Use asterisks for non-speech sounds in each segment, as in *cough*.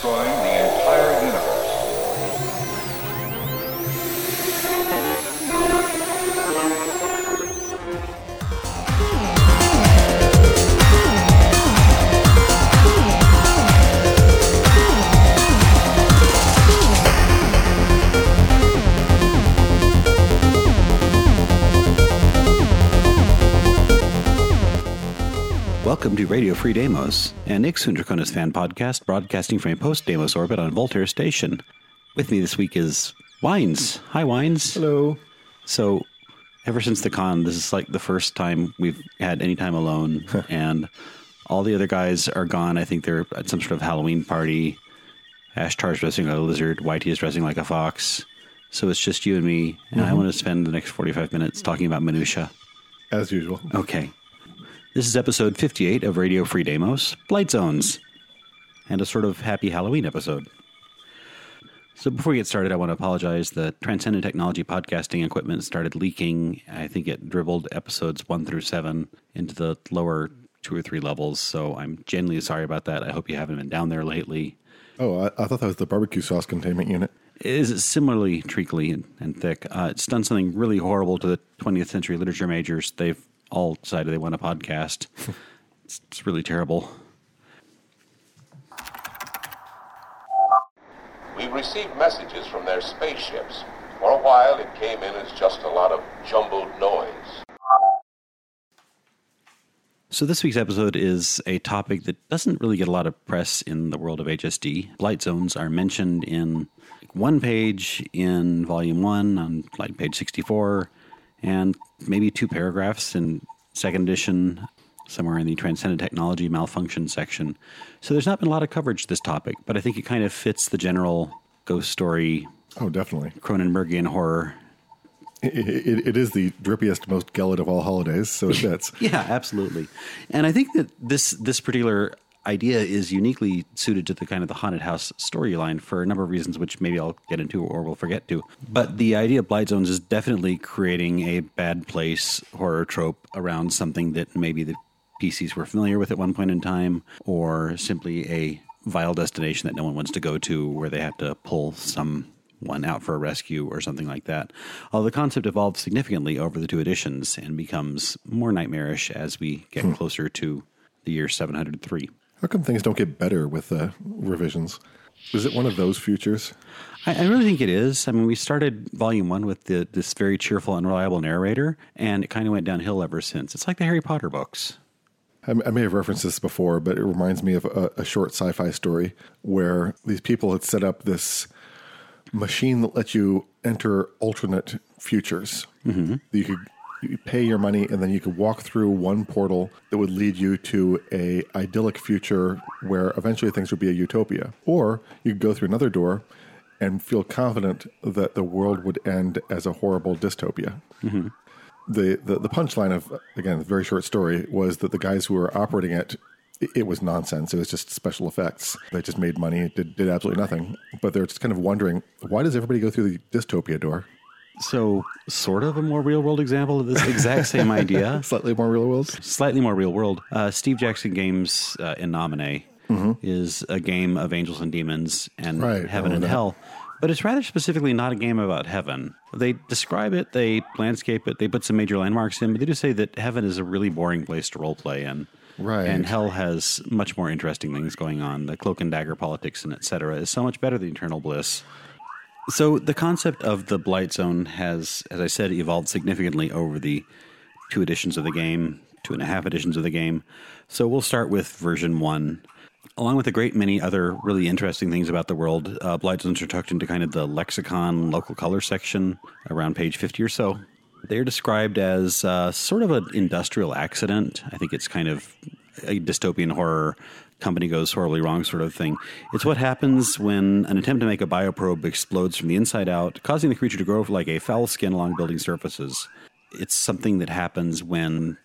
destroying the Radio Free Demos, an Ixun Draconis fan podcast broadcasting from a post Demos orbit on Voltaire Station. With me this week is Wines. Hi, Wines. Hello. So, ever since the con, this is like the first time we've had any time alone, *laughs* and all the other guys are gone. I think they're at some sort of Halloween party. Ashtar's dressing like a lizard. Whitey is dressing like a fox. So it's just you and me, and I mm-hmm. want to spend the next 45 minutes talking about minutia. As usual. Okay. This is episode 58 of Radio Free Demos, Blight Zones, and a sort of happy Halloween episode. So before we get started, I want to apologize. The Transcendent Technology podcasting equipment started leaking. I think it dribbled episodes one through seven into the lower two or three levels. So I'm genuinely sorry about that. I hope you haven't been down there lately. Oh, I, I thought that was the barbecue sauce containment unit. It is similarly treacly and, and thick. Uh, it's done something really horrible to the 20th century literature majors. They've all decided they want a podcast. *laughs* it's, it's really terrible. We've received messages from their spaceships. For a while, it came in as just a lot of jumbled noise. So, this week's episode is a topic that doesn't really get a lot of press in the world of HSD. Blight zones are mentioned in one page in volume one on like page 64, and maybe two paragraphs in second edition, somewhere in the Transcendent Technology Malfunction section. So, there's not been a lot of coverage of this topic, but I think it kind of fits the general ghost story, Oh, definitely. Cronenbergian horror It, it, it is the drippiest, most gelid of all holidays, so it *laughs* fits. Yeah, absolutely. And I think that this this particular idea is uniquely suited to the kind of the haunted house storyline for a number of reasons, which maybe I'll get into or we'll forget to. But the idea of blight zones is definitely creating a bad place horror trope around something that maybe the PCs were familiar with at one point in time, or simply a vile destination that no one wants to go to, where they have to pull some one out for a rescue or something like that. Although the concept evolves significantly over the two editions and becomes more nightmarish as we get hmm. closer to the year 703. How come things don't get better with uh, revisions? Is it one of those futures? I, I really think it is. I mean, we started volume one with the, this very cheerful, unreliable narrator, and it kind of went downhill ever since. It's like the Harry Potter books. I, I may have referenced this before, but it reminds me of a, a short sci fi story where these people had set up this machine that lets you enter alternate futures. Mm-hmm. You could you pay your money and then you could walk through one portal that would lead you to a idyllic future where eventually things would be a utopia or you could go through another door and feel confident that the world would end as a horrible dystopia mm-hmm. the, the, the punchline of again a very short story was that the guys who were operating it it- it was nonsense. It was just special effects. They just made money, did, did absolutely nothing. But they're just kind of wondering why does everybody go through the dystopia door? So, sort of a more real world example of this exact same *laughs* idea. Slightly more real world. slightly more real world. Uh, Steve Jackson Games uh, in Nomine is a game of angels and demons and Right, heaven and that. hell. But it's rather specifically not a game about heaven. They describe it, they landscape it, they put some major landmarks in, but they do say that heaven is a really boring place to role play in. Right. And hell has much more interesting things going on. The cloak and dagger politics and et cetera is so much better than eternal bliss. So the concept of the blight zone has, as I said, evolved significantly over the two editions of the game, two and a half editions of the game. So we'll start with version one. Along with a great many other really interesting things about the world, uh, blight zones are tucked into kind of the lexicon local color section around page 50 or so. They're described as uh, sort of an industrial accident. I think it's kind of a dystopian horror company goes horribly wrong sort of thing. It's what happens when an attempt to make a bioprobe explodes from the inside out, causing the creature to grow like a foul skin along building surfaces. It's something that happens when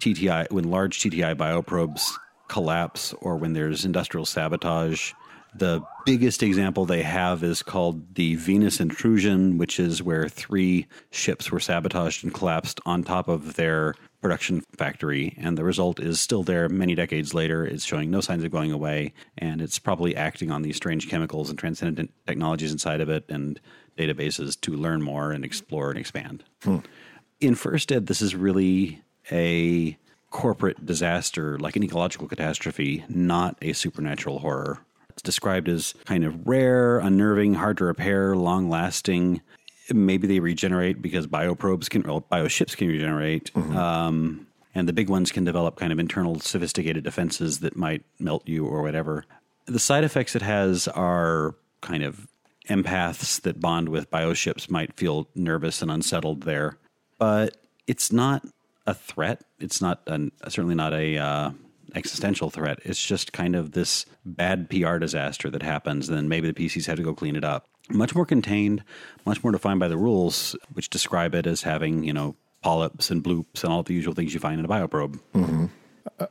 TTI when large TTI bioprobes collapse or when there's industrial sabotage. The biggest example they have is called the Venus intrusion, which is where three ships were sabotaged and collapsed on top of their production factory, and the result is still there many decades later. It's showing no signs of going away, and it's probably acting on these strange chemicals and transcendent technologies inside of it and databases to learn more and explore and expand. Hmm. In First Ed, this is really a corporate disaster, like an ecological catastrophe, not a supernatural horror. It's described as kind of rare, unnerving, hard to repair, long lasting. Maybe they regenerate because bioprobes can, well, bioships can regenerate. Um, and the big ones can develop kind of internal sophisticated defenses that might melt you or whatever. The side effects it has are kind of empaths that bond with bioships might feel nervous and unsettled there, but it's not a threat. It's not an, certainly not a uh, existential threat. It's just kind of this bad PR disaster that happens. Then maybe the PCs have to go clean it up. Much more contained, much more defined by the rules, which describe it as having you know polyps and bloops and all the usual things you find in a bioprobe.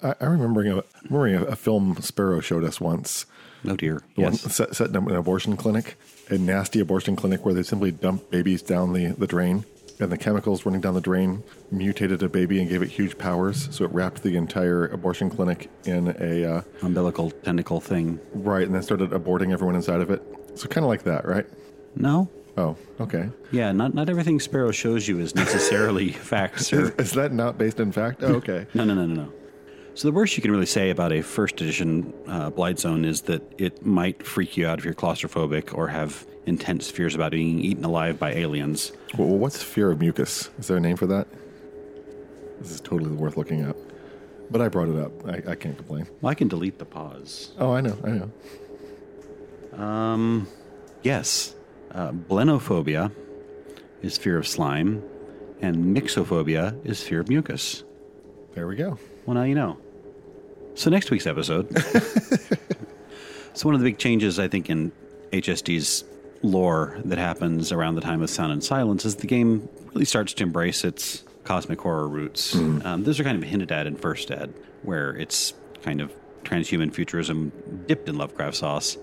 I, I remembering a, remembering a, a film Sparrow showed us once. Oh dear. One Yes. set, set in an abortion clinic, a nasty abortion clinic where they simply dump babies down the, the drain, and the chemicals running down the drain mutated a baby and gave it huge powers. So it wrapped the entire abortion clinic in a uh, Umbilical tentacle thing. right, and then started aborting everyone inside of it. So kind of like that, right? No. Oh, okay. Yeah, not not everything Sparrow shows you is necessarily *laughs* fact, sir. Is that not based in fact? Oh, okay. *laughs* No, no, no, no, no. So the worst you can really say about a first edition uh, Blight Zone is that it might freak you out if you're claustrophobic or have intense fears about being eaten alive by aliens. well, what's fear of mucus? Is there a name for that? This is totally worth looking up. But I brought it up. I, I can't complain. Well, I can delete the pause. Oh, I know. I know. Yes, uh, blennophobia is fear of slime, and myxophobia is fear of mucus. There we go. Well, now you know. So next week's episode. *laughs* so one of the big changes I think in HSD's lore that happens around the time of Sound and Silence is the game really starts to embrace its cosmic horror roots. Um, those are kind of hinted at in First Ed, where it's kind of transhuman futurism dipped in Lovecraft sauce,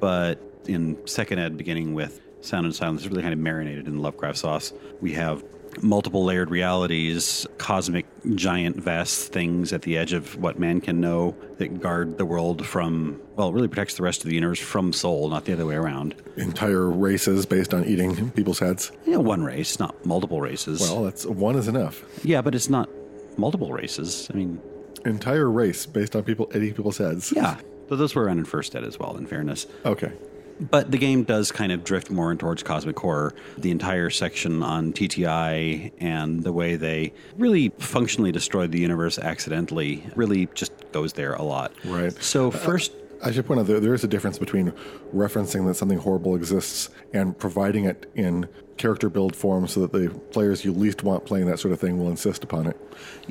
but in Second Ed, beginning with Sound and Silence, really kind of marinated in Lovecraft sauce. We have multiple layered realities, cosmic, giant, vast things at the edge of what man can know that guard the world from, well, it really protects the rest of the universe from soul, not the other way around. Entire races based on eating people's heads. You know, one race, not multiple races. Well, that's one is enough. yeah, but it's not multiple races. I mean, Entire race based on people eating people's heads. yeah. But those were around in First Ed as well, in fairness. Okay. But the game does kind of drift more towards cosmic horror. The entire section on TTI and the way they really functionally destroyed the universe accidentally really just goes there a lot. Right. So first, I should point out that there is a difference between referencing that something horrible exists and providing it in character build form so that the players you least want playing that sort of thing will insist upon it.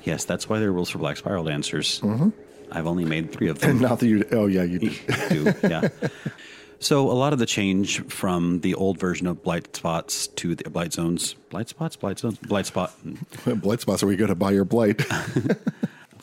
yes, that's why there are rules for Black Spiral Dancers. Mm-hmm. I've only made three of *laughs* them. And not that you, oh yeah, *laughs* you do. Yeah. So a lot of the change from the old version of blight spots to the blight zones, blight spots, blight zones, blight spot. *laughs* blight spots are we going to buy your blight.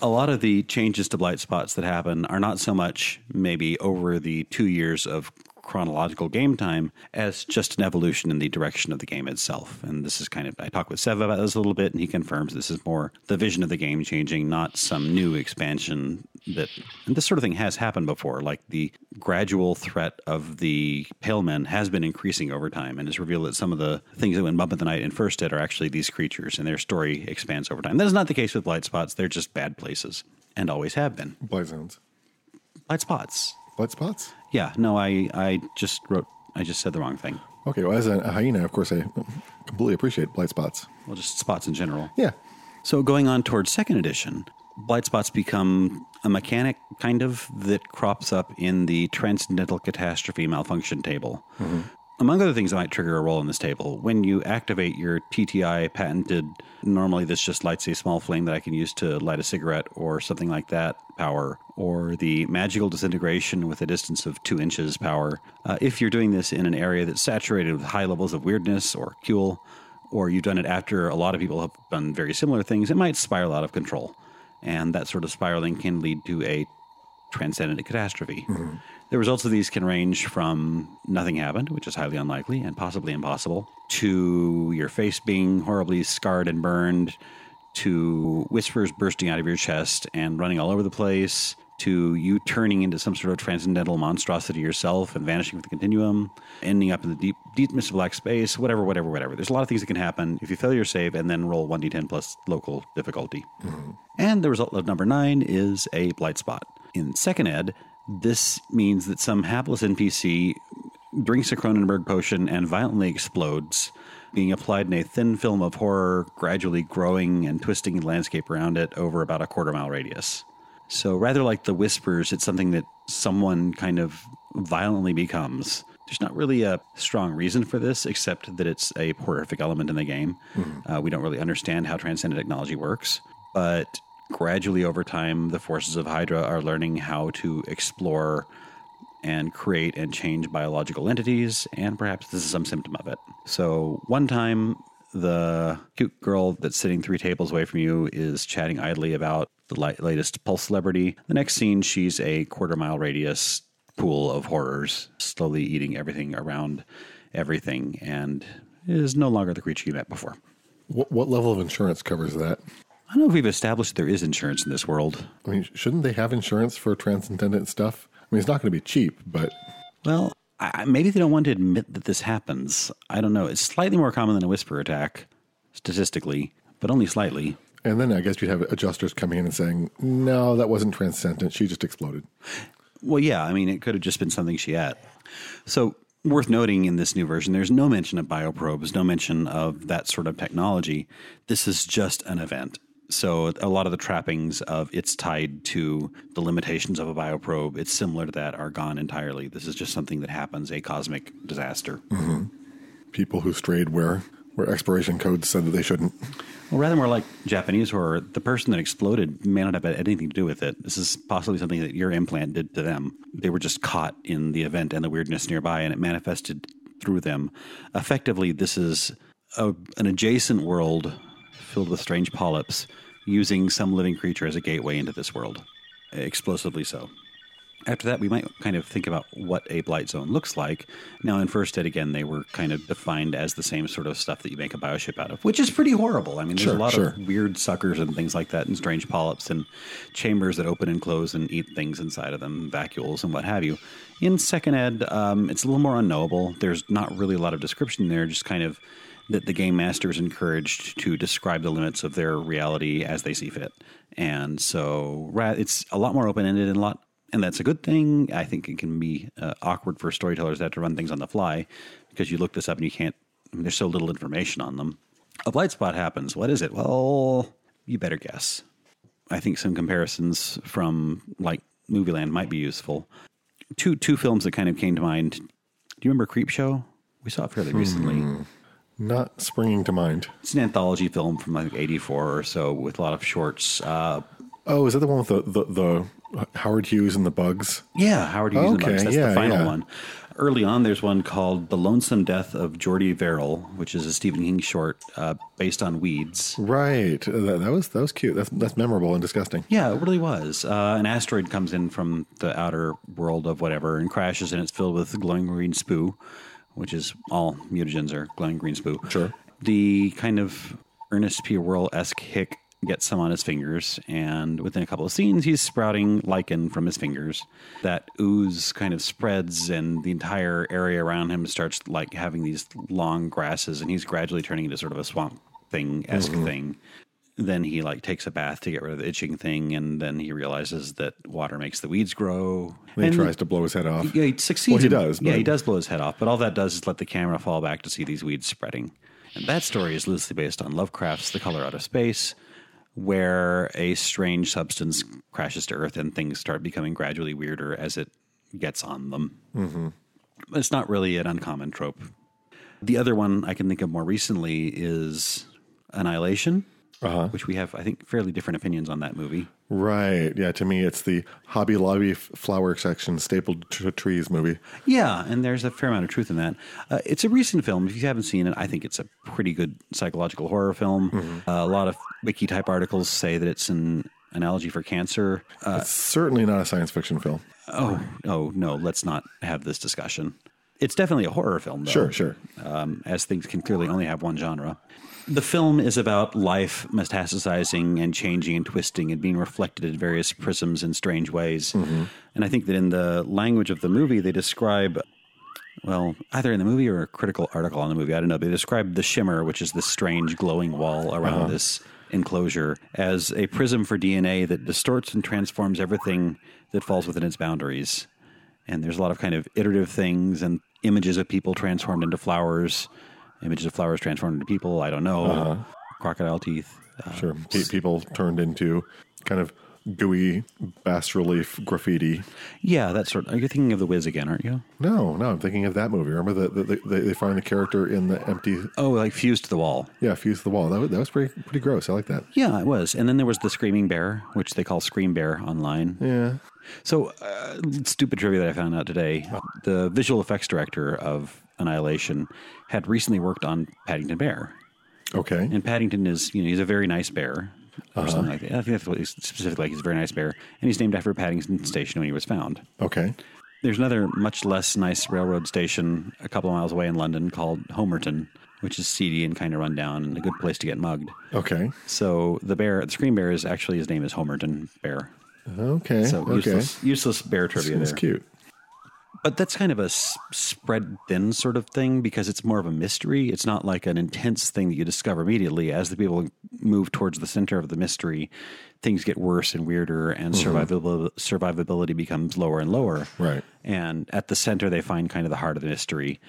A lot of the changes to blight spots that happen are not so much maybe over the two years of chronological game time as just an evolution in the direction of the game itself. And this is kind of I talked with Sev about this a little bit, and he confirms this is more the vision of the game changing, not some new expansion that and this sort of thing has happened before. Like the gradual threat of the pale men has been increasing over time and it's revealed that some of the things that went bump in the night in First Ed are actually these creatures and their story expands over time. That is not the case with Light spots, they're just bad places and always have been. blight zones. Blight spots. Blight spots? Yeah, no, I I just wrote I just said the wrong thing. Okay, well, as a, a hyena, of course, I completely appreciate blight spots. Well, just spots in general. Yeah. So going on towards second edition, blight spots become a mechanic kind of that crops up in the transcendental catastrophe malfunction table. Mm-hmm. Among other things that might trigger a roll in this table, when you activate your TTI patented, normally this just lights a small flame that I can use to light a cigarette or something like that power, or the magical disintegration with a distance of two inches power. Uh, if you're doing this in an area that's saturated with high levels of weirdness or cool, or you've done it after a lot of people have done very similar things, it might spiral out of control. And that sort of spiraling can lead to a transcendent catastrophe. The results of these can range from nothing happened, which is highly unlikely and possibly impossible, to your face being horribly scarred and burned, to whispers bursting out of your chest and running all over the place, to you turning into some sort of transcendental monstrosity yourself and vanishing from the continuum, ending up in the deep, deep mist of black space, whatever, whatever, whatever. There's a lot of things that can happen if you fail your save and then roll 1d10 plus local difficulty. Mm-hmm. And the result of number nine is a blight spot. In second ed, this means that some hapless NPC drinks a Cronenberg potion and violently explodes, being applied in a thin film of horror, gradually growing and twisting the landscape around it over about a quarter mile radius. So rather like the whispers, it's something that someone kind of violently becomes. There's not really a strong reason for this, except that it's a horrific element in the game. Uh, we don't really understand how transcendent technology works, but gradually over time, the forces of Hydra are learning how to explore and create and change biological entities, and perhaps this is some symptom of it. So, one time, the cute girl that's sitting three tables away from you is chatting idly about the latest Pulse celebrity. The next scene, she's a quarter mile radius pool of horrors, slowly eating everything around everything, and is no longer the creature you met before. What, what level of insurance covers that? I don't know if we've established that there is insurance in this world. I mean, shouldn't they have insurance for transcendent stuff? I mean, it's not going to be cheap, but Well, I, maybe they don't want to admit that this happens. I don't know. It's slightly more common than a whisper attack, statistically, but only slightly. and then I guess you'd have adjusters coming in and saying, "No, that wasn't transcendent. She just exploded." Well, yeah, I mean, it could have just been something she ate. So, worth noting in this new version, there's no mention of bioprobes, no mention of that sort of technology. This is just an event. So, a lot of the trappings of it's tied to the limitations of a bioprobe, it's similar to that, are gone entirely. This is just something that happens, a cosmic disaster. Mm-hmm. People who strayed where where expiration codes said that they shouldn't. Well, rather more like Japanese horror, the person that exploded may not have had anything to do with it. This is possibly something that your implant did to them. They were just caught in the event and the weirdness nearby, and it manifested through them. Effectively, this is a, an adjacent world filled with strange polyps using some living creature as a gateway into this world, explosively so. After that, we might kind of think about what a blight zone looks like. Now, in First Ed, again, they were kind of defined as the same sort of stuff that you make a bioship out of, which is pretty horrible. I mean, there's Sure, a lot sure. of weird suckers and things like that, and strange polyps and chambers that open and close and eat things inside of them, vacuoles and what have you. In Second Ed, um, it's a little more unknowable. There's not really a lot of description there, just kind of that the game master is encouraged to describe the limits of their reality as they see fit. And so it's a lot more open ended and a lot and that's a good thing. I think it can be uh, awkward for storytellers that have to run things on the fly because you look this up and you can't. I mean, there's so little information on them. A blight spot happens. What is it? Well, you better guess. I think some comparisons from like Movieland might be useful. Two two films that kind of came to mind. Do you remember Creep Show? We saw it fairly recently. Not springing to mind. It's an anthology film from like '84 or so with a lot of shorts. Uh, Oh, is that the one with the the, the Howard Hughes and the bugs? Yeah, Howard Hughes and the Okay, Bugs. That's yeah, the final yeah. one. Early on, there's one called "The Lonesome Death of Jordy Verrill," which is a Stephen King short uh, based on weeds. Right. Uh, That, that was that was cute. That's that's memorable and disgusting. Yeah, it really was. Uh, an asteroid comes in from the outer world of whatever and crashes, and it's filled with glowing green spoo, which is all mutagens are glowing green spoo. Sure. The kind of Ernest P. Worrell esque hick gets some on his fingers, and within a couple of scenes, he's sprouting lichen from his fingers. That ooze kind of spreads, and the entire area around him starts like having these long grasses, and he's gradually turning into sort of a swamp mm-hmm. thing esque thing. Then he like takes a bath to get rid of the itching thing, and then he realizes that water makes the weeds grow. And he And- tries to blow his head off. yeah, he succeeds. Well, he in- does, Yeah, but- he does blow his head off, but all that does is let the camera fall back to see these weeds spreading. And that story is loosely based on Lovecraft's The Color Out of Space, where a strange substance crashes to Earth and things start becoming gradually weirder as it gets on them. Mm-hmm. It's not really an uncommon trope. The other one I can think of more recently is Annihilation, Uh-huh. which we have, I think, fairly different opinions on that movie. Right. Yeah. To me, it's the Hobby Lobby flower section stapled to trees movie. Yeah, and there's a fair amount of truth in that. Uh, it's a recent film. If you haven't seen it, I think it's a pretty good psychological horror film. Uh, a lot of wiki type articles say that it's an analogy for cancer. Uh, It's certainly not a science fiction film. oh, oh no, let's not have this discussion. It's definitely a horror film, though. Sure, sure. um, as things can clearly only have one genre. The film is about life metastasizing and changing and twisting and being reflected in various prisms in strange ways. Mm-hmm. And I think that in the language of the movie, they describe, well, either in the movie or a critical article on the movie, I don't know, they describe the shimmer, which is this strange glowing wall around uh-huh. this enclosure, as a prism for DNA that distorts and transforms everything that falls within its boundaries. And there's a lot of kind of iterative things and images of people transformed into flowers, images of flowers transformed into people. I don't know. Crocodile teeth. Uh, Sure. Pe- people turned into kind of gooey bas relief graffiti. yeah, that sort. You're you thinking of the Wiz again, aren't you? No, no, I'm thinking of that movie. Remember that the, the, they, they find the character in the empty, Oh, like fused to the wall. yeah, fused to the wall. That was, that was pretty pretty gross. I like that. Yeah, it was. And then there was the Screaming Bear, which they call Scream Bear online. Yeah. So, uh, stupid trivia that I found out today. The visual effects director of Annihilation had recently worked on Paddington Bear. Okay. And Paddington is, you know, he's a very nice bear. Or something like that. I think that's what he's specifically like. He's a very nice bear. And he's named after Paddington Station when he was found. Okay. There's another much less nice railroad station a couple of miles away in London called Homerton, which is seedy and kind of run down and a good place to get mugged. Okay. So the bear, the screen bear, is actually his name is Homerton Bear. Okay. So okay. useless, useless bear trivia It's there. cute. But that's kind of a spread thin sort of thing because it's more of a mystery. It's not like an intense thing that you discover immediately. As the people move towards the center of the mystery, things get worse and weirder, and mm-hmm. survivability, survivability becomes lower and lower. Right. And at the center, they find kind of the heart of the mystery,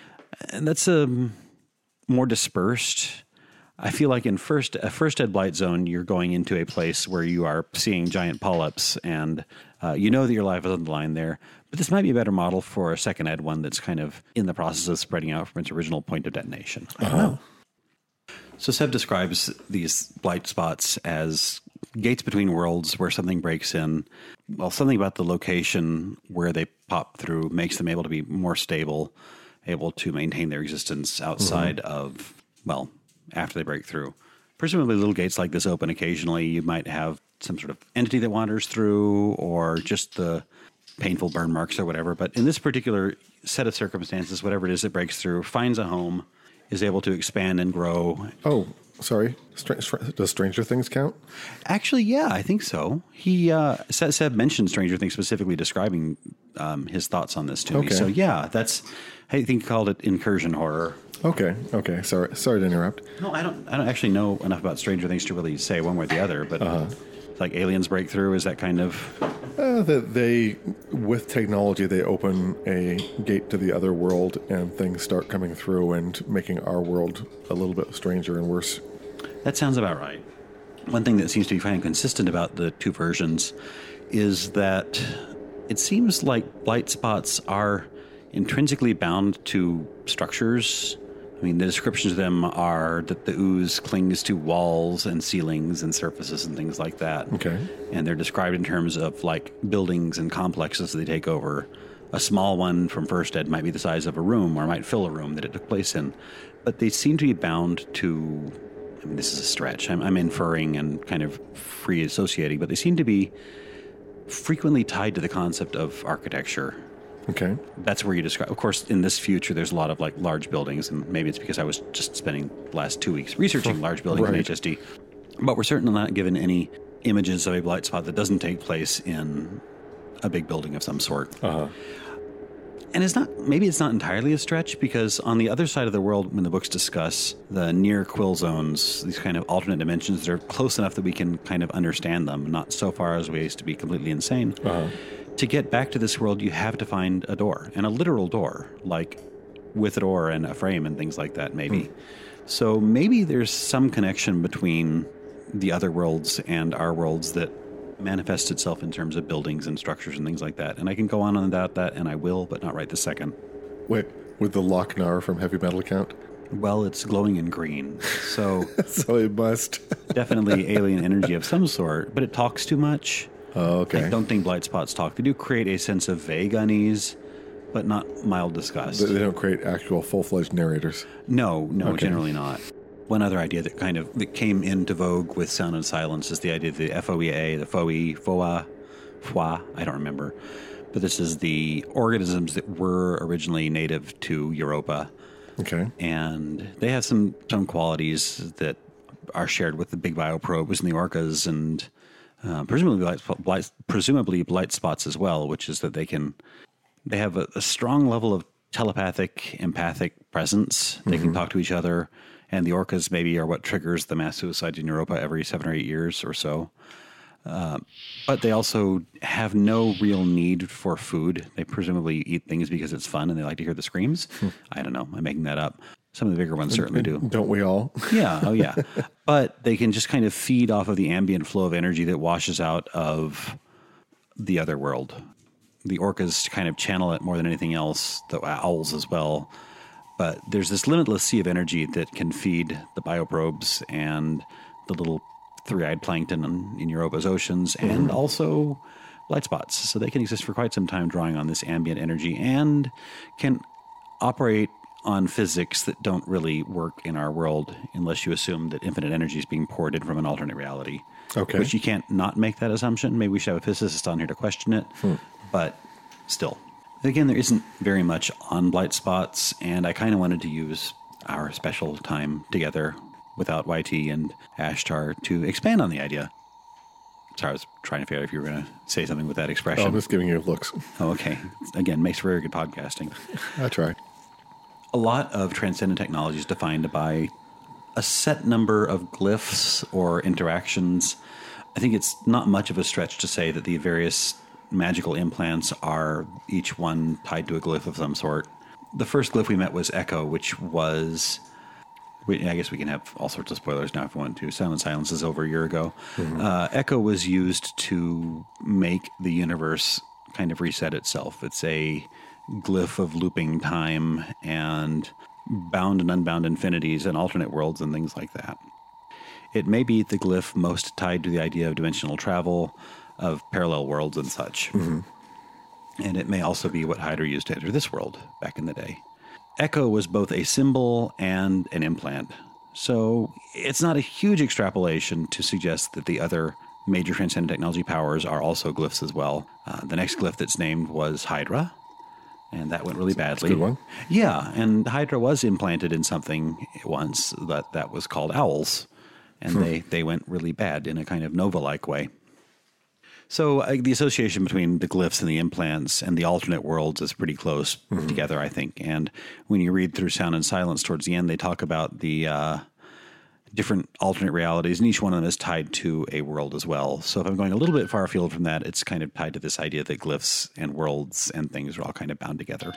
and that's a more dispersed. I feel like in first a first ed blight zone, you're going into a place where you are seeing giant polyps, and uh, you know that your life is on the line there. But this might be a better model for a second ed one that's kind of in the process of spreading out from its original point of detonation. I don't know. So Seb describes these blight spots as gates between worlds where something breaks in. Well, something about the location where they pop through makes them able to be more stable, able to maintain their existence outside of, well, after they break through. Presumably, little gates like this open occasionally. You might have some sort of entity that wanders through, or just the painful burn marks or whatever. But in this particular set of circumstances, whatever it is that breaks through finds a home, is able to expand and grow. Oh, sorry. Str- does Stranger Things count? Actually, yeah, I think so. He uh, Seb Seb mentioned Stranger Things specifically describing um, his thoughts on this to me. So yeah, that's I think he called it incursion horror. Okay. Okay. Sorry. Sorry to interrupt. No, I don't. I don't actually know enough about Stranger Things to really say one way or the other. But like aliens break through is that kind of Uh, that they, with technology, they open a gate to the other world, and things start coming through and making our world a little bit stranger and worse. That sounds about right. One thing that seems to be kind of consistent about the two versions is that it seems like blight spots are intrinsically bound to structures. I mean, the descriptions of them are that the ooze clings to walls and ceilings and surfaces and things like that. Okay. And they're described in terms of like buildings and complexes that they take over. A small one from First Ed might be the size of a room or might fill a room that it took place in. But they seem to be bound to, I mean, this is a stretch. I'm, I'm inferring and kind of free associating, but they seem to be frequently tied to the concept of architecture. Okay. That's where you describe. Of course, in this future, there's a lot of like large buildings, and maybe it's because I was just spending the last two weeks researching large buildings Right. in HSD. But we're certainly not given any images of a blight spot that doesn't take place in a big building of some sort. Uh-huh. And it's not, maybe it's not entirely a stretch because on the other side of the world, when the books discuss the near quill zones, these kind of alternate dimensions that are close enough that we can kind of understand them, not so far as ways to be completely insane. To get back to this world, you have to find a door and a literal door, like with a door and a frame and things like that, maybe. Hmm. So maybe there's some connection between the other worlds and our worlds that manifests itself in terms of buildings and structures and things like that. And I can go on about that, and I will, but not right this second. Wait, with the Loc-Nar from Heavy Metal count? Well, it's glowing in green, so *laughs* So it must. definitely *laughs* alien energy of some sort. But it talks too much. Oh, okay. I don't think blight spots talk. They do create a sense of vague unease, but not mild disgust. They they don't create actual full fledged narrators. No, no, Okay. generally not. One other idea that kind of that came into vogue with Sound and Silence is the idea of the FOEA, the FOE, FOA, FOA, I don't remember. but this is the organisms that were originally native to Europa, Okay. and they have some some qualities that are shared with the big bioprobes and the orcas, and uh, presumably blight, blight, presumably blight spots as well, which is that they can they have a, a strong level of telepathic, empathic presence. They can talk to each other, and the orcas maybe are what triggers the mass suicides in Europa every seven or eight years or so. Uh, but they also have no real need for food. They presumably eat things because it's fun and they like to hear the screams. I don't know. I'm making that up. Some of the bigger ones certainly do. Don't we all? Yeah, oh yeah. *laughs* but they can just kind of feed off of the ambient flow of energy that washes out of the other world. The orcas kind of channel it more than anything else, the owls as well. But there's this limitless sea of energy that can feed the bioprobes and the little three-eyed plankton in, in Europa's oceans, mm-hmm. and also light spots. So they can exist for quite some time, drawing on this ambient energy, and can operate on physics that don't really work in our world unless you assume that infinite energy is being poured in from an alternate reality. Okay. Which you can't not make that assumption. Maybe we should have a physicist on here to question it. Hmm. But still. Again, there isn't very much on blight spots, and I kind of wanted to use our special time together without YT and Ashtar to expand on the idea. Sorry, I was trying to figure out if you were going to say something with that Oh, expression. I'm just giving you looks. oh, okay. Again, makes for very good podcasting I try. A lot of transcendent technology is defined by a set number of glyphs or interactions. I think it's not much of a stretch to say that the various magical implants are each one tied to a glyph of some sort. The first glyph we met was Echo, which was. We, I guess we can have all sorts of spoilers now if we want to. Sound and Silence is over a year ago. Uh, Echo was used to make the universe kind of reset itself. It's a glyph of looping time and bound and unbound infinities and alternate worlds and things like that. It may be the glyph most tied to the idea of dimensional travel, of parallel worlds and such. And it may also be what Hydra used to enter this world back in the day. Echo was both a symbol and an implant. So it's not a huge extrapolation to suggest that the other major transcendent technology powers are also glyphs as well. Uh, the next glyph that's named was Hydra, and that went really badly. good one. Yeah, and Hydra was implanted in something once that that was called owls, and they they went really bad in a kind of Nova like way. So uh, the association between the glyphs and the implants and the alternate worlds is pretty close together, I think. And when you read through Sound and Silence towards the end, they talk about the uh, different alternate realities, and each one of them is tied to a world as well. So if I'm going a little bit far afield from that, it's kind of tied to this idea that glyphs and worlds and things are all kind of bound together.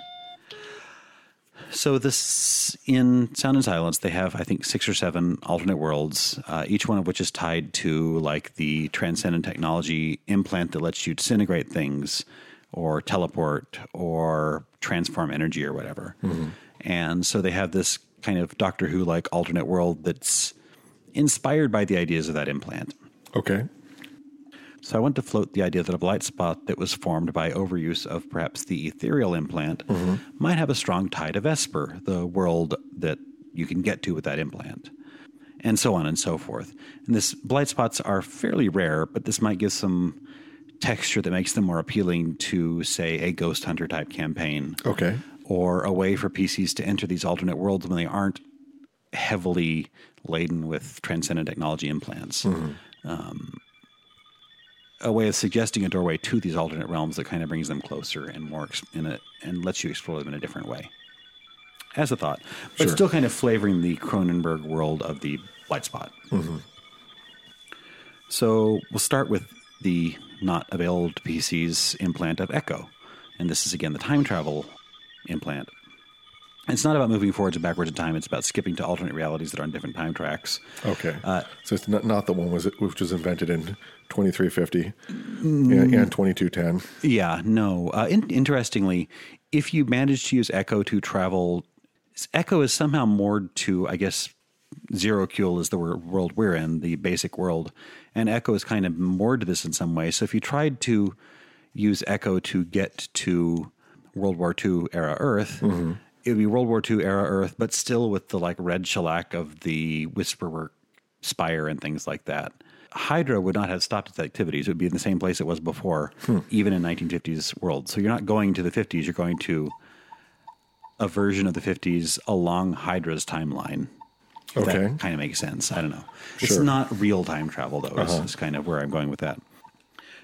So this in Sound and Silence, they have I think six or seven alternate worlds, uh, each one of which is tied to like the transcendent technology implant that lets you disintegrate things, or teleport, or transform energy, or whatever. And so they have this kind of Doctor Who like alternate world that's inspired by the ideas of that implant. Okay. So I want to float the idea that a blight spot that was formed by overuse of perhaps the ethereal implant mm-hmm. might have a strong tie to Vesper, the world that you can get to with that implant, and so on and so forth. And this blight spots are fairly rare, but this might give some texture that makes them more appealing to, say, a ghost hunter type campaign Okay. or a way for PCs to enter these alternate worlds when they aren't heavily laden with transcendent technology implants. Um, a way of suggesting a doorway to these alternate realms that kind of brings them closer and more a, and lets you explore them in a different way. As a thought, but Sure. still kind of flavoring the Cronenberg world of the Blight Spot. So we'll start with the not available to PCs implant of Echo. And this is again the time travel implant. It's not about moving forwards and backwards in time, it's about skipping to alternate realities that are on different time tracks. Okay. Uh, so it's not, not the one was which was invented in 2350 and, and 2210. Yeah, no. Uh, in, interestingly, if you manage to use Echo to travel, Echo is somehow moored to, I guess, Zero Cule is the world we're in, the basic world, and Echo is kind of moored to this in some way. So if you tried to use Echo to get to World War II era Earth, it would be World War II era Earth, but still with the like red shellac of the Whisperwork spire and things like that. Hydra would not have stopped its activities. It would be in the same place it was before, hmm. even in 1950s world. So you're not going to the 50s. You're going to a version of the 50s along Hydra's timeline. Okay. That kind of makes sense. I don't know. Sure. It's not real time travel, though, uh-huh. is kind of where I'm going with that.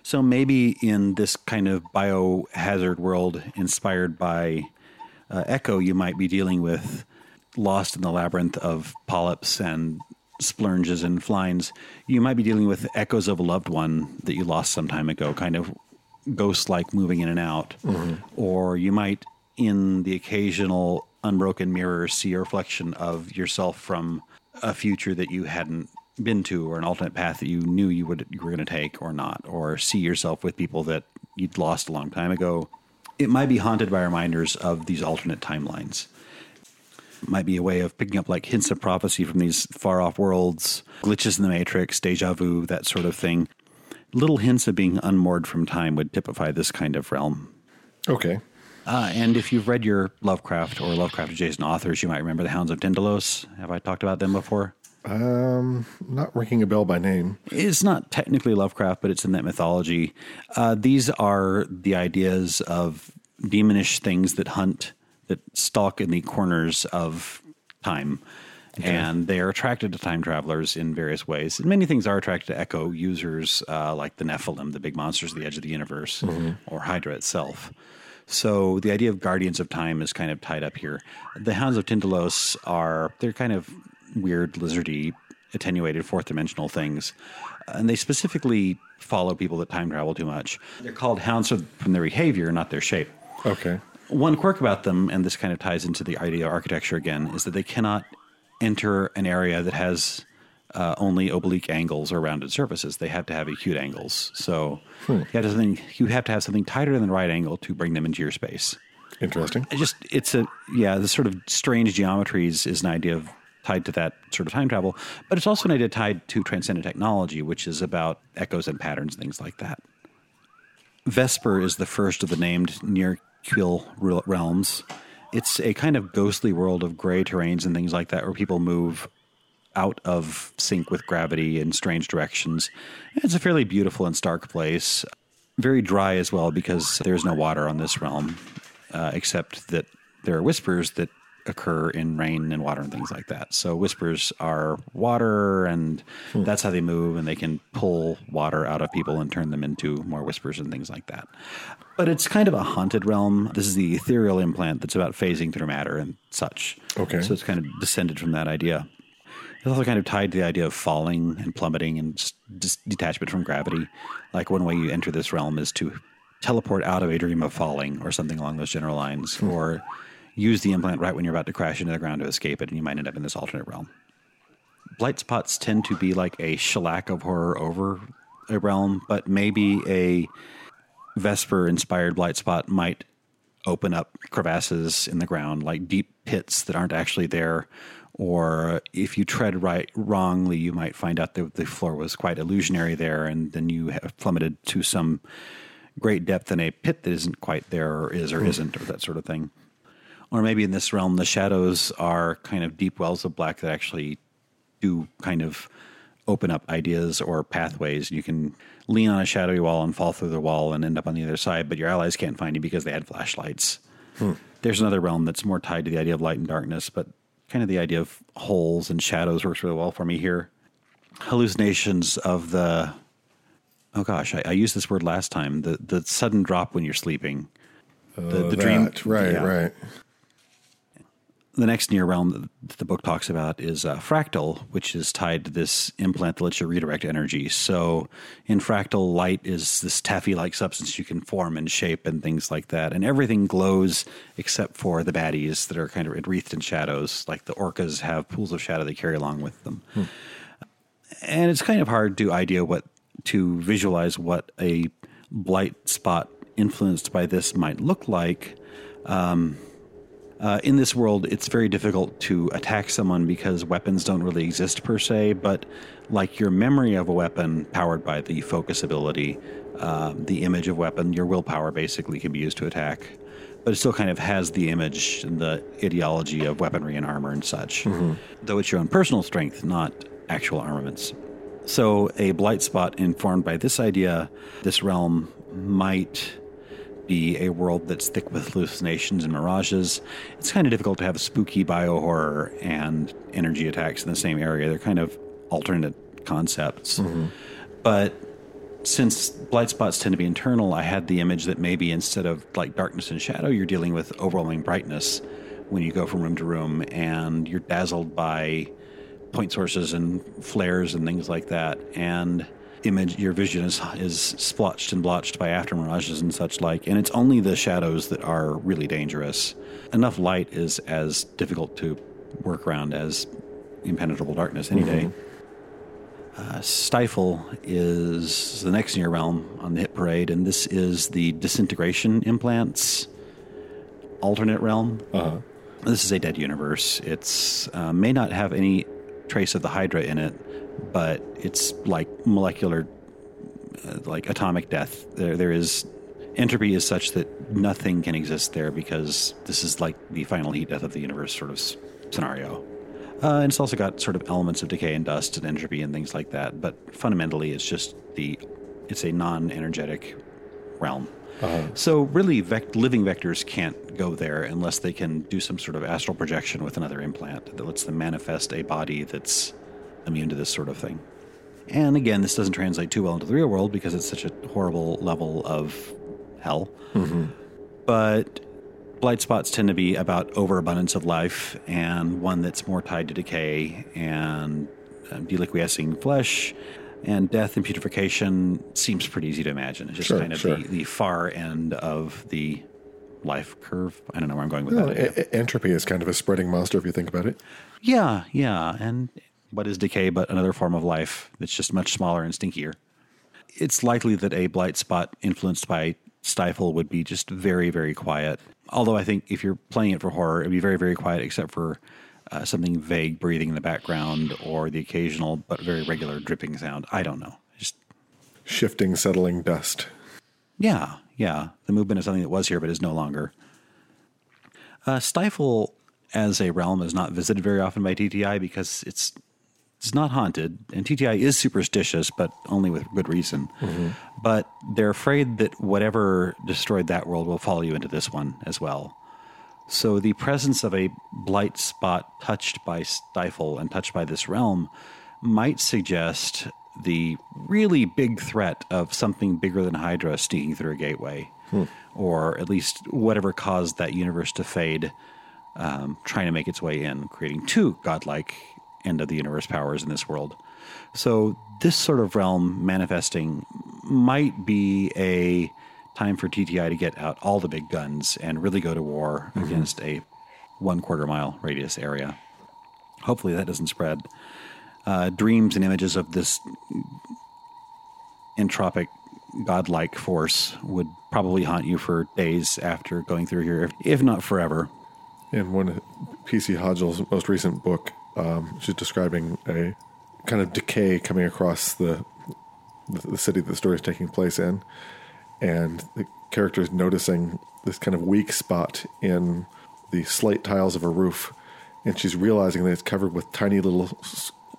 So maybe in this kind of biohazard world inspired by uh, Echo, you might be dealing with lost in the labyrinth of polyps and splurges and flines. You might be dealing with echoes of a loved one that you lost some time ago, kind of ghost like moving in and out. Or you might, in the occasional unbroken mirror, see a reflection of yourself from a future that you hadn't been to or an alternate path that you knew you would you were going to take or not or see yourself with people that you'd lost a long time ago it might be haunted by reminders of these alternate timelines It might be a way of picking up like hints of prophecy from these far off worlds glitches in the matrix deja vu that sort of thing little hints of being unmoored from time would typify this kind of realm Okay. uh, and if you've read your Lovecraft or Lovecraft adjacent authors, you might remember the Hounds of Tindalos. Have I talked about them before? Um, not ringing a bell by name. It's not technically Lovecraft, but it's in that mythology. Uh, these are the ideas of demonish things that hunt, that stalk in the corners of time. And they are attracted to time travelers in various ways. And many things are attracted to echo users, uh, like the Nephilim, the big monsters at the edge of the universe, or Hydra itself. So the idea of guardians of time is kind of tied up here. The Hounds of Tindalos are they're kind of weird, lizardy, attenuated fourth dimensional things, and they specifically follow people that time travel too much. They're called hounds from their behavior, not their shape. Okay. One quirk about them, and this kind of ties into the idea of architecture again, is that they cannot enter an area that has uh, only oblique angles or rounded surfaces. They have to have acute angles. So you, have to have something, you have to have something tighter than the right angle to bring them into your space. Interesting. It just it's a yeah, the sort of strange geometries is an idea of tied to that sort of time travel, but it's also an idea tied to transcendent technology, which is about echoes and patterns, things like that. Vesper is the first of the named near Quill realms. It's a kind of ghostly world of gray terrains and things like that, where people move out of sync with gravity in strange directions. It's a fairly beautiful and stark place. Very dry as well because there's no water on this realm, uh, except that there are whispers that occur in rain and water and things like that. So whispers are water, and hmm. that's how they move, and they can pull water out of people and turn them into more whispers and things like that. But it's kind of a haunted realm. This is the ethereal implant that's about phasing through matter and such. Okay. So it's kind of descended from that idea. It's also kind of tied to the idea of falling and plummeting and just, just detachment from gravity. Like one way you enter this realm is to teleport out of a dream of falling or something along those general lines, hmm. or use the implant right when you're about to crash into the ground to escape it, and you might end up in this alternate realm. Blight spots tend to be like a shellac of horror over a realm, but maybe a Vesper inspired blight spot might open up crevasses in the ground, like deep pits that aren't actually there. Or if you tread right wrongly, you might find out that the floor was quite illusionary there, and then you have plummeted to some great depth in a pit that isn't quite there, or is or hmm. isn't, or that sort of thing. Or maybe in this realm, the shadows are kind of deep wells of black that actually do kind of open up ideas or pathways. You can lean on a shadowy wall and fall through the wall and end up on the other side, but your allies can't find you because they had flashlights. Hmm. There's another realm that's more tied to the idea of light and darkness, but kind of the idea of holes and shadows works really well for me here. Hallucinations of the oh gosh, I, I used this word last time the the sudden drop when you're sleeping. The, oh, the dream, right, yeah right. The next near realm that the book talks about is uh, fractal, which is tied to this implant that lets you redirect energy. So in fractal, light is this taffy-like substance you can form and shape and things like that, and everything glows except for the baddies that are kind of wreathed in shadows, like the orcas have pools of shadow they carry along with them. And it's kind of hard to idea what to visualize what a blight spot influenced by this might look like. Uh, in this world, it's very difficult to attack someone because weapons don't really exist per se, but like your memory of a weapon powered by the focus ability, uh, the image of weapon, your willpower basically can be used to attack. But it still kind of has the image and the ideology of weaponry and armor and such, though it's your own personal strength, not actual armaments. So, a blight spot informed by this idea, this realm might be a world that's thick with hallucinations and mirages. It's kind of difficult to have spooky bio horror and energy attacks in the same area. They're kind of alternate concepts. Mm-hmm. But since blight spots tend to be internal, I had the image that maybe instead of like darkness and shadow, you're dealing with overwhelming brightness when you go from room to room and you're dazzled by point sources and flares and things like that. And image your vision is is splotched and blotched by after mirages and such like. And it's only the shadows that are really dangerous. Enough light is as difficult to work around as impenetrable darkness any day. Uh, Stifle is the next near realm on the hit parade, and this is the disintegration implants alternate realm. Uh-huh. This is a dead universe. It's uh, may not have any trace of the Hydra in it, but it's like molecular, uh, like atomic death. There, there is entropy is such that nothing can exist there because this is like the final heat death of the universe sort of s- scenario. Uh, and it's also got sort of elements of decay and dust and entropy and things like that. But fundamentally, it's just the it's a non-energetic realm. So really, vec- living vectors can't go there unless they can do some sort of astral projection with another implant that lets them manifest a body that's immune to this sort of thing. And again, this doesn't translate too well into the real world because it's such a horrible level of hell. Mm-hmm. But blight spots tend to be about overabundance of life and one that's more tied to decay and uh, deliquescing flesh. And death and putrefaction seems pretty easy to imagine. It's just Sure, kind of sure. the, the far end of the life curve. I don't know where I'm going with that. e- entropy is kind of a spreading monster if you think about it. Yeah, yeah. And what is decay but another form of life that's just much smaller and stinkier? It's likely that a blight spot influenced by Stifle would be just very, very quiet. Although I think if you're playing it for horror, it'd be very, very quiet except for uh, something vague breathing in the background or the occasional but very regular dripping sound. I don't know. Just, Shifting, settling dust. yeah, yeah. The movement is something that was here but is no longer. Uh, Stifle as a realm is not visited very often by TTI because it's it's not haunted, and TTI is superstitious, but only with good reason. But they're afraid that whatever destroyed that world will follow you into this one as well. So the presence of a blight spot touched by Stifle and touched by this realm might suggest the really big threat of something bigger than Hydra sneaking through a gateway, or at least whatever caused that universe to fade, um, trying to make its way in, creating two godlike end of the universe powers in this world. So this sort of realm manifesting might be a time for TTI to get out all the big guns and really go to war against a one quarter mile radius area. Hopefully that doesn't spread. Uh, dreams and images of this entropic godlike force would probably haunt you for days after going through here, if, if not forever. In one of PC Hodgell's most recent book, um, she's describing a kind of decay coming across the, the city that the story is taking place in, and the character is noticing this kind of weak spot in the slate tiles of a roof, and she's realizing that it's covered with tiny little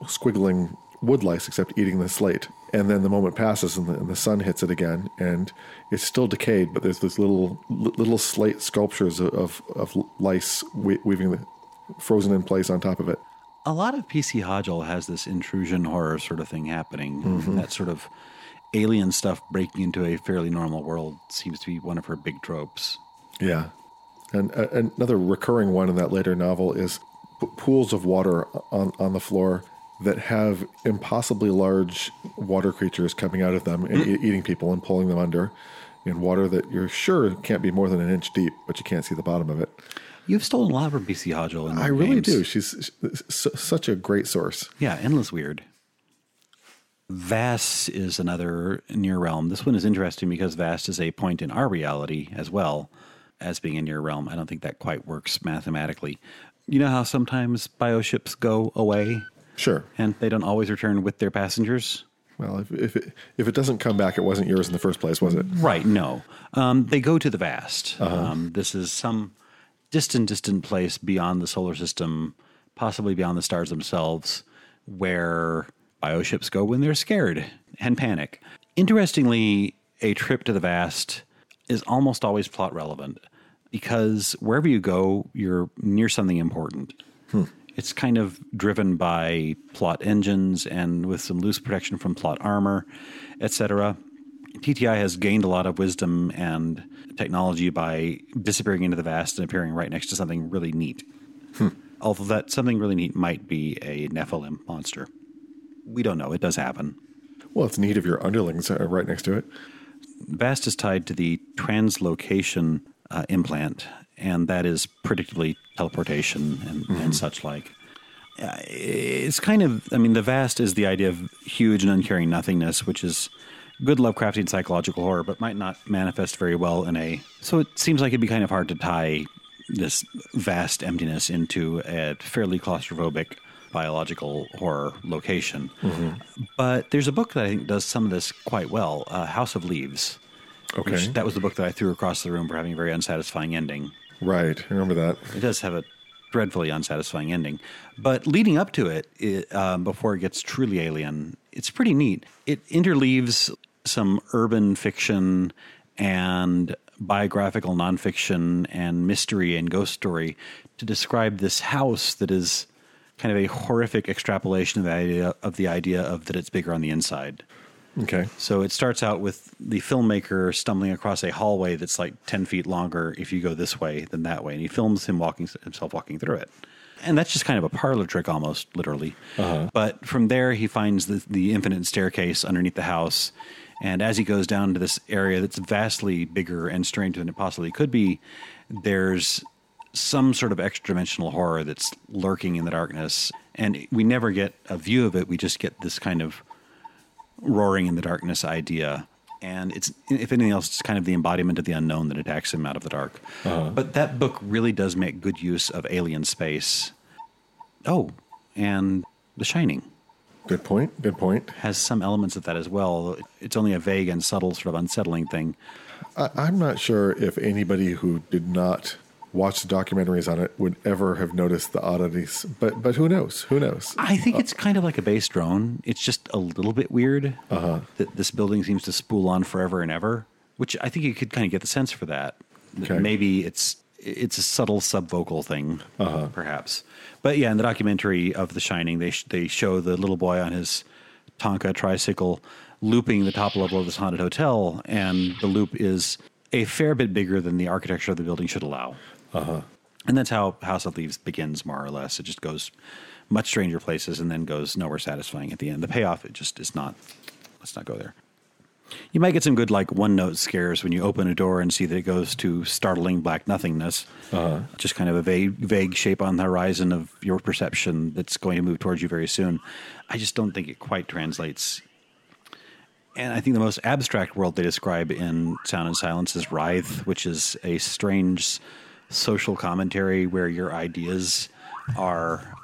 squiggling wood lice, except eating the slate. And then the moment passes, and the, and the sun hits it again, and it's still decayed, but there's this little little slate sculptures of of, of lice we- weaving the frozen in place on top of it. A lot of PC Hodgell has this intrusion horror sort of thing happening. That sort of alien stuff breaking into a fairly normal world seems to be one of her big tropes. Yeah. And uh, another recurring one in that later novel is p- pools of water on, on the floor that have impossibly large water creatures coming out of them and e- eating people and pulling them under in water that you're sure can't be more than an inch deep, but you can't see the bottom of it. You've stolen a lot from PC Hodgell. In I really games. do. She's s- such a great source. Yeah, endless weird. Vast is another near realm. This one is interesting because Vast is a point in our reality as well as being a near realm. I don't think that quite works mathematically. You know how sometimes bioships go away Sure. and they don't always return with their passengers? Well, if, if, it, if it doesn't come back, it wasn't yours in the first place, was it? Right, no. Um, they go to the vast. Um, this is some distant, distant place beyond the solar system, possibly beyond the stars themselves, where bioships go when they're scared and panic. Interestingly, a trip to the vast is almost always plot relevant because wherever you go, you're near something important. Hmm. It's kind of driven by plot engines and with some loose protection from plot armor, etc. TTI has gained a lot of wisdom and technology by disappearing into the vast and appearing right next to something really neat. Although that something really neat might be a Nephilim monster. We don't know. It does happen. Well, it's neat if your underlings are right next to it. Vast is tied to the translocation uh, implant, and that is predictably teleportation and, and such like. Uh, it's kind of, I mean, the vast is the idea of huge and uncaring nothingness, which is good Lovecraftian psychological horror, but might not manifest very well in a. So it seems like it'd be kind of hard to tie this vast emptiness into a fairly claustrophobic biological horror location. But there's a book that I think does some of this quite well uh, House of Leaves. Okay. Which, that was the book that I threw across the room for having a very unsatisfying ending. Right. I remember that. It does have a dreadfully unsatisfying ending. But leading up to it, it um, before it gets truly alien, it's pretty neat. It interleaves some urban fiction and biographical nonfiction and mystery and ghost story to describe this house that is kind of a horrific extrapolation of the idea of the idea of that it's bigger on the inside. Okay. So it starts out with the filmmaker stumbling across a hallway that's like 10 feet longer if you go this way than that way. And he films him walking himself walking through it. And that's just kind of a parlor trick almost, literally. Uh-huh. But from there, he finds the, the infinite staircase underneath the house. And as he goes down to this area that's vastly bigger and stranger than it possibly could be, there's some sort of extra dimensional horror that's lurking in the darkness. And we never get a view of it. We just get this kind of roaring in the darkness idea. And it's, if anything else, it's kind of the embodiment of the unknown that attacks him out of the dark. Uh-huh. But that book really does make good use of alien space. Oh, and The Shining Good point. Good point. has some elements of that as well. It's only a vague and subtle, sort of unsettling thing. I, I'm not sure if anybody who did not watch the documentaries on it would ever have noticed the oddities. But but who knows? Who knows? I think it's kind of like a bass drone. It's just a little bit weird Uh that this building seems to spool on forever and ever, which I think you could kind of get the sense for that. That Okay. Maybe it's it's a subtle subvocal thing, perhaps. But yeah, in the documentary of The Shining, they sh- they show the little boy on his Tonka tricycle looping the top level of this haunted hotel, and the loop is a fair bit bigger than the architecture of the building should allow. Uh-huh. And that's how House of Leaves begins, more or less. It just goes much stranger places and then goes nowhere satisfying at the end. The payoff, it just is not. Let's not go there. You might get some good, like, one note scares when you open a door and see that it goes to startling black nothingness. Uh-huh. Just kind of a vague, vague shape on the horizon of your perception that's going to move towards you very soon. I just don't think it quite translates. And I think the most abstract world they describe in Sound and Silence is Writhe, which is a strange social commentary where your ideas are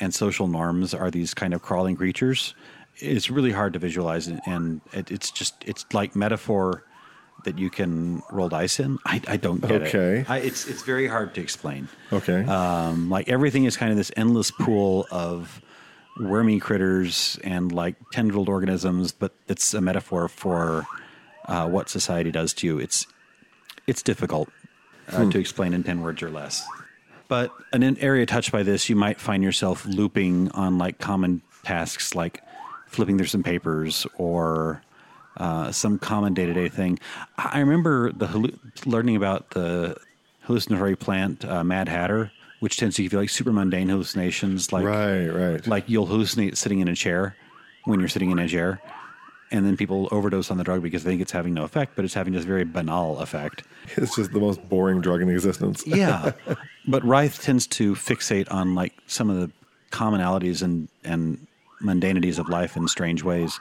and social norms are these kind of crawling creatures. It's really hard to visualize, and- and it, it's just it's like metaphor that you can roll dice in. I, I don't get Okay. it. I, it's it's very hard to explain. Okay. Um, like everything is kind of this endless pool of wormy critters and like tendrilled organisms, but it's a metaphor for uh, what society does to you. It's it's difficult uh, to explain in ten words or less. But an area touched by this, you might find yourself looping on like common tasks like flipping through some papers or uh, some common day to day thing. I remember the hallu- learning about the hallucinatory plant uh, Mad Hatter, which tends to give you like super mundane hallucinations, like right. Right. like you'll hallucinate sitting in a chair when you're sitting in a chair, and then people overdose on the drug because they think it's having no effect, but it's having this very banal effect. it's just the most boring drug in existence. *laughs* Yeah, *laughs* but Writhe tends to fixate on like some of the commonalities and and mundanities of life in strange ways,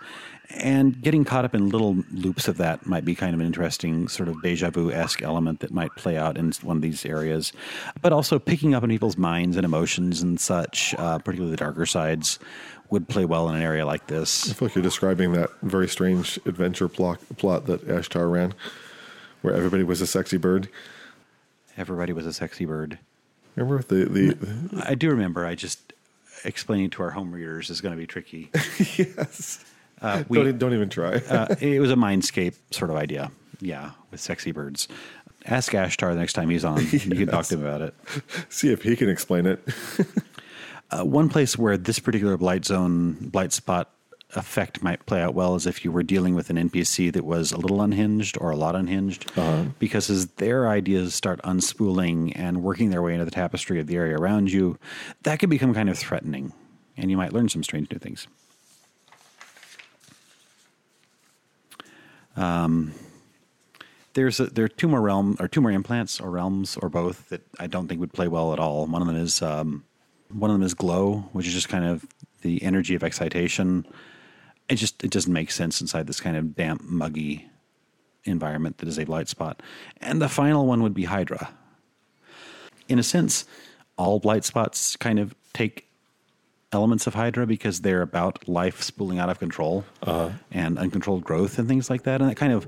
and getting caught up in little loops of that might be kind of an interesting sort of deja vu esque element that might play out in one of these areas. But also picking up on people's minds and emotions and such, uh, particularly the darker sides, would play well in an area like this. I feel like you're describing that very strange adventure plot, plot that Ashtar ran, where everybody was a sexy bird. Everybody was a sexy bird. Remember the the I do remember. I just explaining to our home readers is going to be tricky. *laughs* yes. Uh, we, don't, don't even try. *laughs* uh, it was a mindscape sort of idea. Yeah, with sexy birds. Ask Ashtar the next time he's on. *laughs* You can talk to him about it. See if he can explain it. Uh, one place where this particular blight zone, blight spot effect might play out well is if you were dealing with an NPC that was a little unhinged or a lot unhinged, because as their ideas start unspooling and working their way into the tapestry of the area around you, that could become kind of threatening, and you might learn some strange new things. Um, there's a, there are two more realm or two more implants or realms or both that I don't think would play well at all. One of them is um, one of them is glow, which is just kind of the energy of excitation. It just it doesn't make sense inside this kind of damp, muggy environment that is a blight spot. And the final one would be Hydra. In a sense, all blight spots kind of take elements of Hydra because they're about life spooling out of control and uncontrolled growth and things like that. And that kind of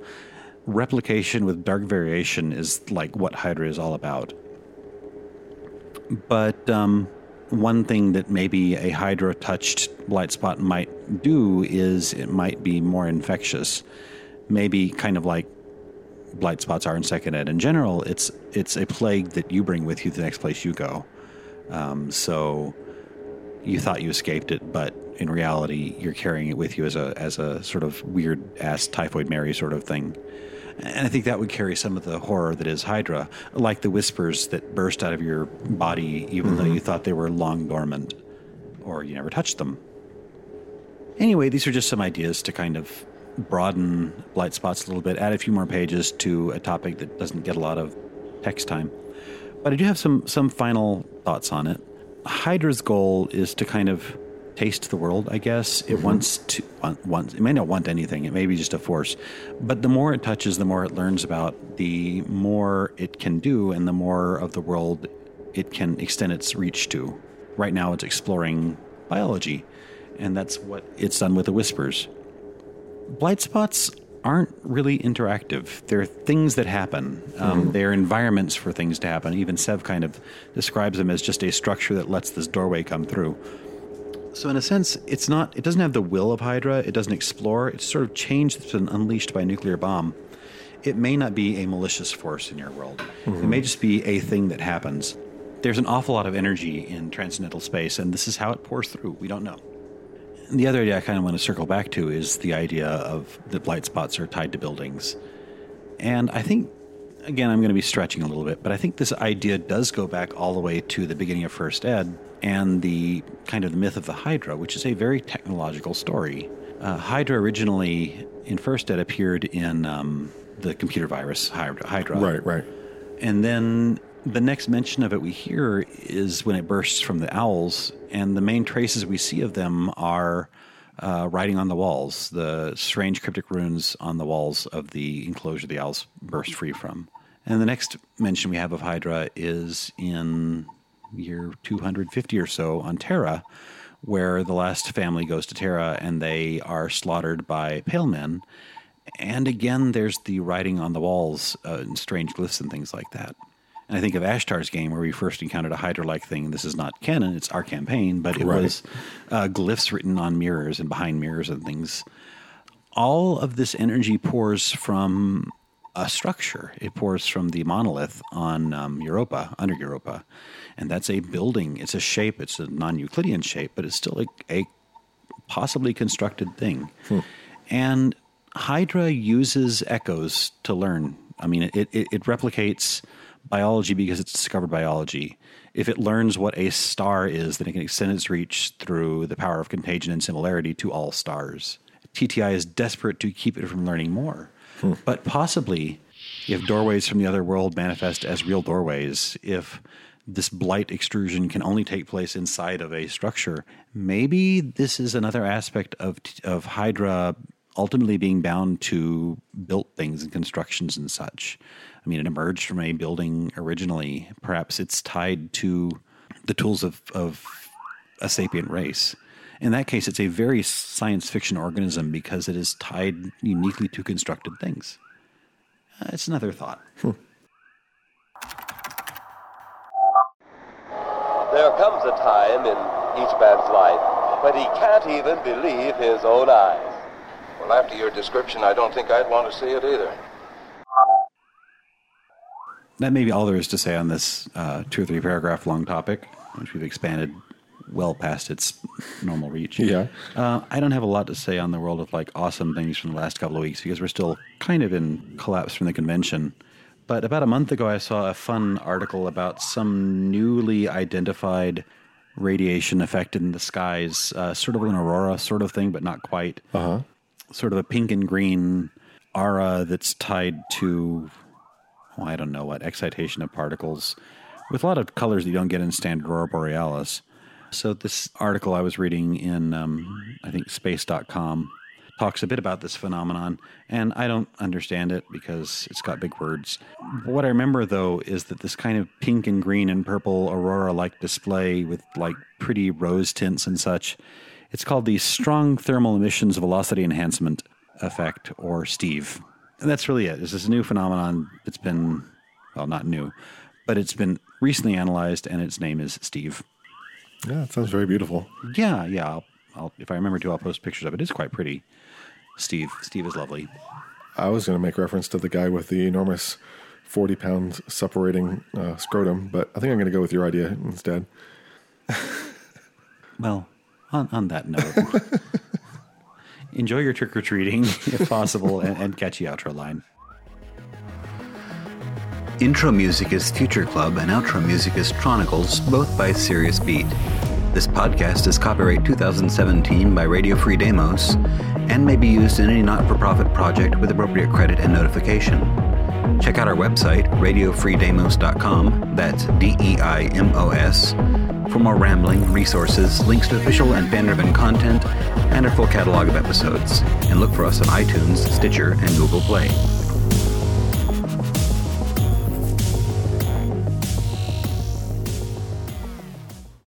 replication with dark variation is like what Hydra is all about. But um, one thing that maybe a Hydra touched blight spot might do is it might be more infectious. Maybe kind of like blight spots are in second ed in general. It's it's a plague that you bring with you the next place you go. Um, so you thought you escaped it, but in reality, you're carrying it with you as a as a sort of weird ass typhoid Mary sort of thing. And I think that would carry some of the horror that is Hydra, like the whispers that burst out of your body, even though mm-hmm. you thought they were long dormant, or you never touched them. Anyway, these are just some ideas to kind of broaden blight spots a little bit, add a few more pages to a topic that doesn't get a lot of text time. But I do have some some final thoughts on it. Hydra's goal is to kind of taste the world, I guess. It wants to want, wants it may not want anything. It may be just a force. But the more it touches, the more it learns about, the more it can do and the more of the world it can extend its reach to. Right now it's exploring biology, and that's what it's done with the whispers. Blight spots aren't really interactive. They're things that happen. Um, They're environments for things to happen. Even Sev kind of describes them as just a structure that lets this doorway come through. So in a sense, it's not. It doesn't have the will of Hydra. It doesn't explore. It's sort of changed. It's been unleashed by a nuclear bomb. It may not be a malicious force in your world. It may just be a thing that happens. There's an awful lot of energy in transcendental space, and this is how it pours through. We don't know. And the other idea I kind of want to circle back to is the idea of that blight spots are tied to buildings. And I think, again, I'm going to be stretching a little bit, but I think this idea does go back all the way to the beginning of First Ed and the kind of the myth of the Hydra, which is a very technological story. Uh, Hydra originally in First Ed appeared in um, the computer virus Hydra. Hydra. right, right. And then the next mention of it we hear is when it bursts from the owls, and the main traces we see of them are uh, writing on the walls, the strange cryptic runes on the walls of the enclosure the owls burst free from. And the next mention we have of Hydra is in year 250 or so on Terra, where the last family goes to Terra and they are slaughtered by pale men. And again, there's the writing on the walls uh, and strange glyphs and things like that. And I think of Ashtar's game where we first encountered a Hydra like thing. This is not canon, it's our campaign, but it Right. was uh, glyphs written on mirrors and behind mirrors and things. All of this energy pours from a structure. It pours from the monolith on um, Europa, under Europa. And that's a building. It's a shape. It's a non Euclidean shape, but it's still a, a possibly constructed thing. And Hydra uses echoes to learn. I mean, it, it, it replicates biology because it's discovered biology. If it learns what a star is, then it can extend its reach through the power of contagion and similarity to all stars. TTI is desperate to keep it from learning more. But possibly, if doorways from the other world manifest as real doorways, if this blight extrusion can only take place inside of a structure, maybe this is another aspect of of Hydra ultimately being bound to built things and constructions and such. I mean, it emerged from a building originally. Perhaps it's tied to the tools of, of a sapient race. In that case, it's a very science fiction organism because it is tied uniquely to constructed things. Uh, it's another thought. There comes a time in each man's life, when he can't even believe his own eyes. Well, after your description, I don't think I'd want to see it either. That may be all there is to say on this uh, two or three paragraph long topic, which we've expanded well past its normal reach. Yeah. Uh, I don't have a lot to say on the world of like awesome things from the last couple of weeks because we're still kind of in collapse from the convention. But about a month ago, I saw a fun article about some newly identified radiation effect in the skies, uh, sort of an aurora sort of thing, but not quite. Uh huh. Sort of a pink and green aura that's tied to, oh, I don't know what, excitation of particles with a lot of colors that you don't get in standard aurora borealis. So this article I was reading in, um, I think, space.com talks a bit about this phenomenon, and I don't understand it because it's got big words. What I remember, though, is that this kind of pink and green and purple aurora like display with like pretty rose tints and such, it's called the Strong Thermal Emissions Velocity Enhancement Effect, or STEVE. And that's really it. It's this a new phenomenon that's been, well, not new, but it's been recently analyzed, and its name is STEVE. Yeah, it sounds very beautiful. Yeah, yeah. I'll, I'll, if I remember to, I'll post pictures of it. It's quite pretty. Steve, Steve is lovely. I was going to make reference to the guy with the enormous 40 pound separating uh, scrotum, but I think I'm going to go with your idea instead. *laughs* Well, on, on that note, *laughs* enjoy your trick or treating *laughs* if possible and, and catch the outro line. Intro music is Future Club and outro music is Tronicles, both by Serious Beat. This podcast is copyright 2017 by Radio Free Deimos and may be used in any not for profit project with appropriate credit and notification. Check out our website, radiofreedeimos.com, that's D E I M O S, for more rambling, resources, links to official and fan driven content, and a full catalog of episodes. And look for us on iTunes, Stitcher, and Google Play.